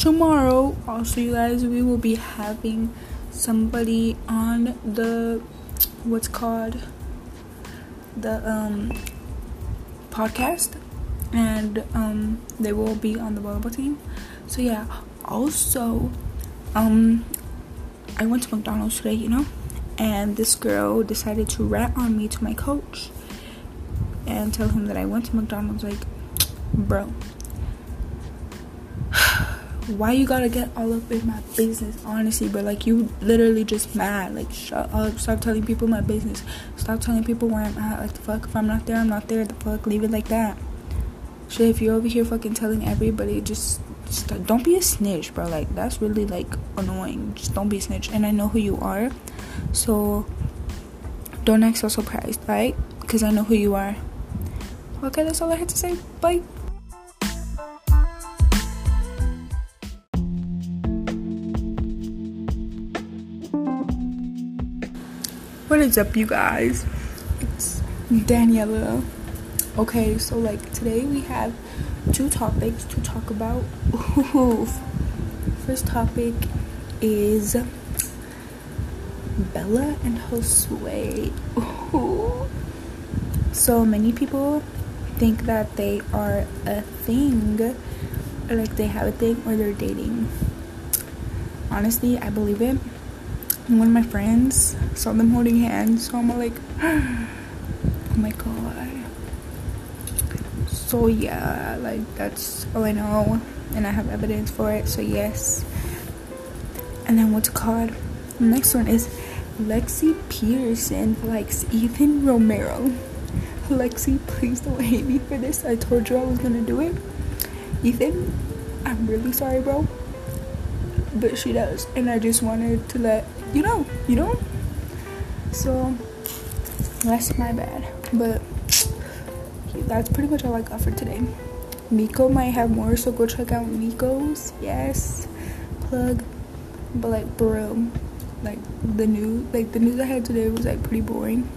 tomorrow, also, you guys, we will be having somebody on the what's called? The um podcast. And um they will be on the volleyball team. So yeah. Also um i went to mcdonald's today you know? And this girl decided to rat on me to my coach and tell him that i went to mcdonald's like bro why you gotta get all up in my business? Honestly but like you literally just mad. Like shut up uh, stop telling people my business. Stop telling people where i'm at. Like the fuck if i'm not there i'm not there. The fuck leave it like that. Shit if you're over here fucking telling everybody just, just don't be a snitch bro. Like that's really like annoying. Just don't be a snitch. And i know who you are. So don't act so surprised right? Because i know who you are. Okay that's all i had to say. Bye What is up, you guys? It's Daniela. Okay, so like today we have two topics to talk about. First topic is Bella and Josue. So many people think that they are a thing, or like they have a thing, or they're dating. Honestly, I believe it one of my friends saw them holding hands, so I'm like, oh my god. So yeah, like that's all I know, and I have evidence for it. So yes. And then what's called? The next one is Lexi Peterson likes Ethan Romero. Lexi, please don't hate me for this. I told you I was gonna do it. Ethan, I'm really sorry, bro. But she does, and I just wanted to let you know, you know. So that's my bad, but that's pretty much all I got for today. Miko might have more, so go check out Miko's. Yes, plug. But like, bro, like the news, like the news I had today was like pretty boring.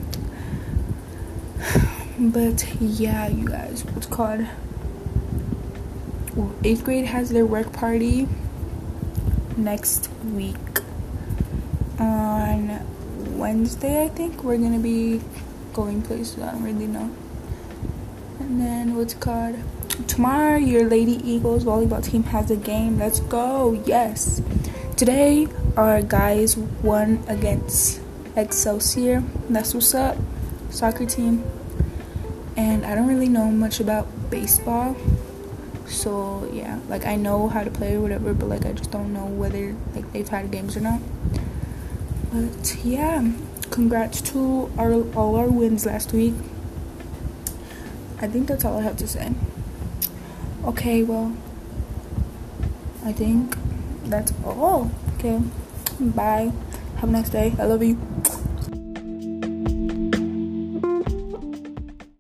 But yeah, you guys, what's called? Eighth grade has their work party next week on Wednesday, I think we're gonna be going places. I don't really know. And then what's called tomorrow? Your Lady Eagles volleyball team has a game. Let's go! Yes. Today our guys won against Excelsior. That's what's up. Soccer team. And I don't really know much about baseball. So yeah, like I know how to play or whatever, but like I just don't know whether like they've had games or not. But yeah, congrats to our all our wins last week. I think that's all I have to say. Okay, well, I think that's all. Okay, bye. Have a nice day. I love you.